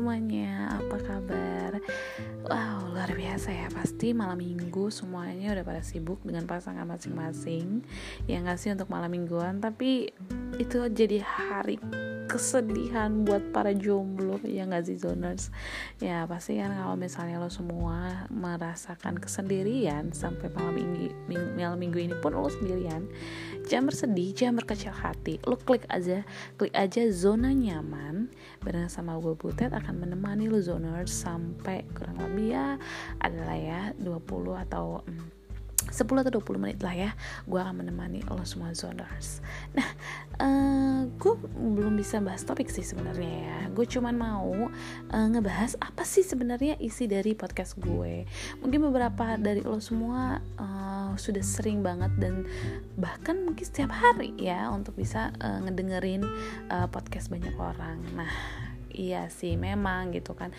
semuanya, apa kabar? Wow, luar biasa ya. Pasti malam minggu semuanya udah pada sibuk dengan pasangan masing-masing. Ya gak untuk malam mingguan? Tapi itu jadi hari kesedihan buat para jomblo ya nggak sih zoners? Ya pasti kan kalau misalnya lo semua merasakan kesendirian sampai malam minggu, malam minggu ini pun lo sendirian jangan bersedih jangan berkecil hati. Lo klik aja klik aja zona nyaman bareng sama gue Butet akan menemani lo zoners sampai kurang lebih ya adalah ya 20 atau hmm, 10 atau 20 menit lah ya gue akan menemani lo semua zoners. Nah uh, gue belum bisa bahas topik sih sebenarnya ya. Gue cuman mau uh, ngebahas apa sih sebenarnya isi dari podcast gue. Mungkin beberapa dari lo semua uh, sudah sering banget dan bahkan mungkin setiap hari ya untuk bisa uh, ngedengerin uh, podcast banyak orang. Nah iya sih memang gitu kan.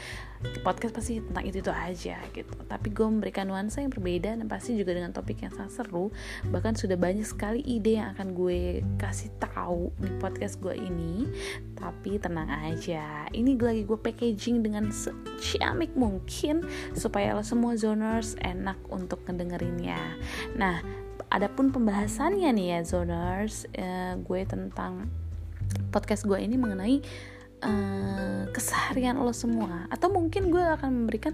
Podcast pasti tentang itu itu aja gitu. Tapi gue memberikan nuansa yang berbeda dan pasti juga dengan topik yang sangat seru. Bahkan sudah banyak sekali ide yang akan gue kasih tahu di podcast gue ini. Tapi tenang aja ini lagi gue packaging dengan seciamik mungkin supaya lo semua zoners enak untuk ngedengerinnya. Nah adapun pembahasannya nih ya zoners uh, gue tentang podcast gue ini mengenai uh, keseharian lo semua. Atau mungkin gue akan memberikan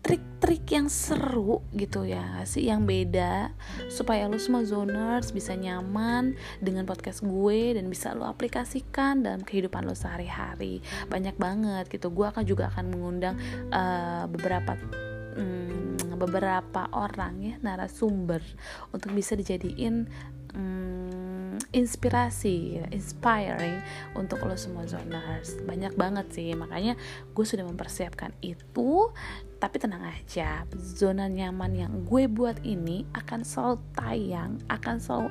trik-trik yang seru gitu ya sih? Yang beda. Supaya lo semua zoners bisa nyaman dengan podcast gue dan bisa lo aplikasikan dalam kehidupan lo sehari-hari. Banyak banget gitu. Gue akan juga akan mengundang uh, beberapa um, beberapa orang ya narasumber untuk bisa dijadiin inspirasi, inspiring untuk lo semua zoners. Banyak banget sih, makanya gue sudah mempersiapkan itu. Tapi tenang aja, zona nyaman yang gue buat ini akan selalu tayang, akan selalu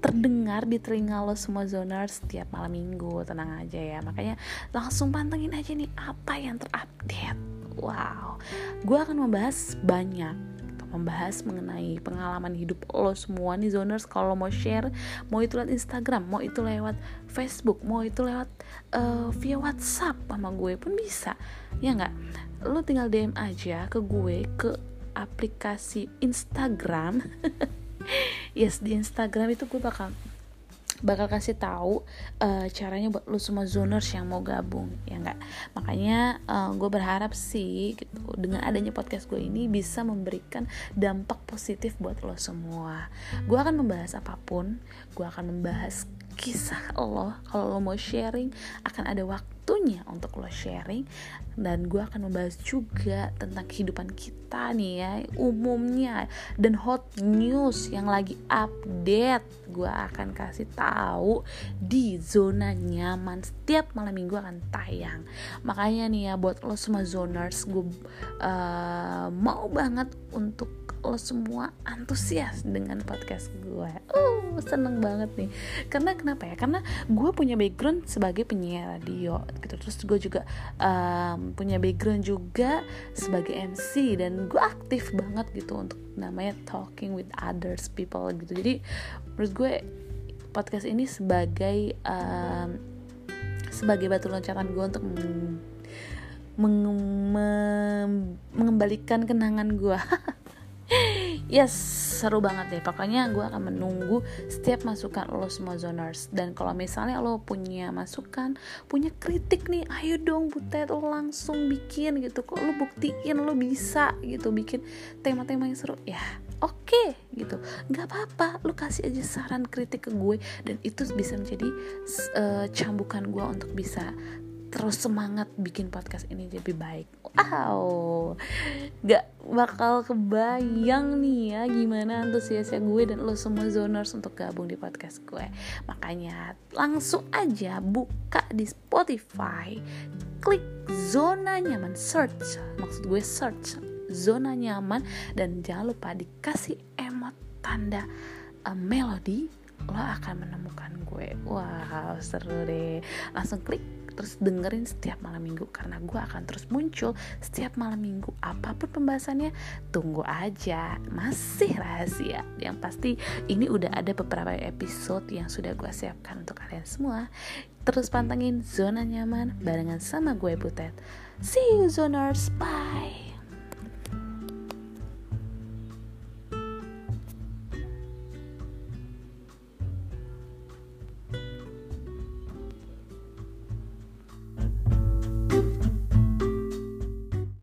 terdengar di telinga lo semua zoners setiap malam minggu tenang aja ya makanya langsung pantengin aja nih apa yang terupdate wow gue akan membahas banyak membahas mengenai pengalaman hidup lo semua nih zoners. Kalau mau share mau itu lewat Instagram mau itu lewat Facebook mau itu lewat uh, via WhatsApp sama gue pun bisa. Ya nggak? Lo tinggal DM aja ke gue ke aplikasi Instagram. Yes di Instagram itu gue bakal bakal kasih tahu uh, caranya buat lu semua zoners yang mau gabung ya enggak makanya uh, eh, gue berharap sih gitu dengan adanya podcast gue ini bisa memberikan dampak positif buat lo semua. Gue akan membahas apa pun gue akan membahas kisah lo. Kalau lo mau sharing akan ada waktunya untuk lo sharing. Dan gue akan membahas juga tentang kehidupan kita nih ya umumnya. Dan hot news yang lagi update gue akan kasih tahu di zona nyaman. Setiap malam minggu akan tayang. Makanya nih ya buat lo semua zoners gue uh, mau banget untuk lo semua antusias dengan podcast gue uh seneng banget nih. Karena kenapa ya? Karena gue punya background sebagai penyiar radio gitu. Terus gue juga um, punya background juga sebagai MC dan gue aktif banget gitu untuk namanya talking with others people gitu. Jadi menurut gue podcast ini sebagai um, sebagai batu loncatan gue untuk mengembalikan kenangan gue yes seru banget deh. Pokoknya gue akan menunggu setiap masukan lo semua zoners. Dan kalau misalnya lo punya masukan punya kritik nih ayo dong butet lo langsung bikin gitu. Kok lo buktiin lo bisa gitu bikin tema-tema yang seru? Ya oke okay, gitu. Nggak apa-apa lo kasih aja saran kritik ke gue. Dan itu bisa menjadi uh, cambukan gue untuk bisa terus semangat bikin podcast ini lebih baik. Wow. Gak bakal kebayang nih ya gimana antusiasnya gue dan lo semua zoners untuk gabung di podcast gue. Makanya langsung aja buka di Spotify. Klik zona nyaman search. Maksud gue search zona nyaman. Dan jangan lupa dikasih emot tanda uh, melodi. Lo akan menemukan gue. Wow seru deh. Langsung klik terus dengerin setiap malam minggu karena gue akan terus muncul setiap malam minggu. Apa pun pembahasannya tunggu aja. Masih rahasia. Yang pasti ini udah ada beberapa episode yang sudah gue siapkan untuk kalian semua. Terus pantengin zona nyaman barengan sama gue Butet. See you zoners, bye.